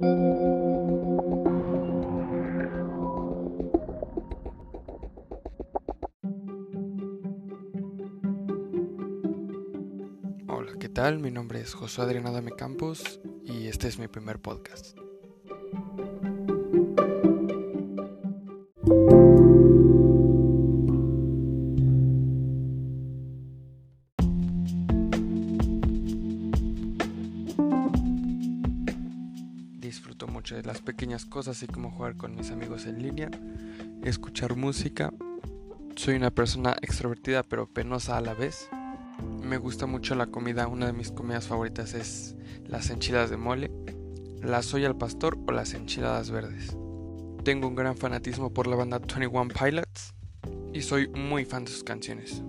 Hola, ¿qué tal? Mi nombre es Josué Adriano Dame Campos y este es mi primer podcast. Disfruto mucho de las pequeñas cosas, así como jugar con mis amigos en línea, escuchar música. Soy una persona extrovertida pero penosa a la vez. Me gusta mucho la comida, una de mis comidas favoritas es las enchiladas de mole, la soya al pastor o las enchiladas verdes. Tengo un gran fanatismo por la banda 21 Pilots y soy muy fan de sus canciones.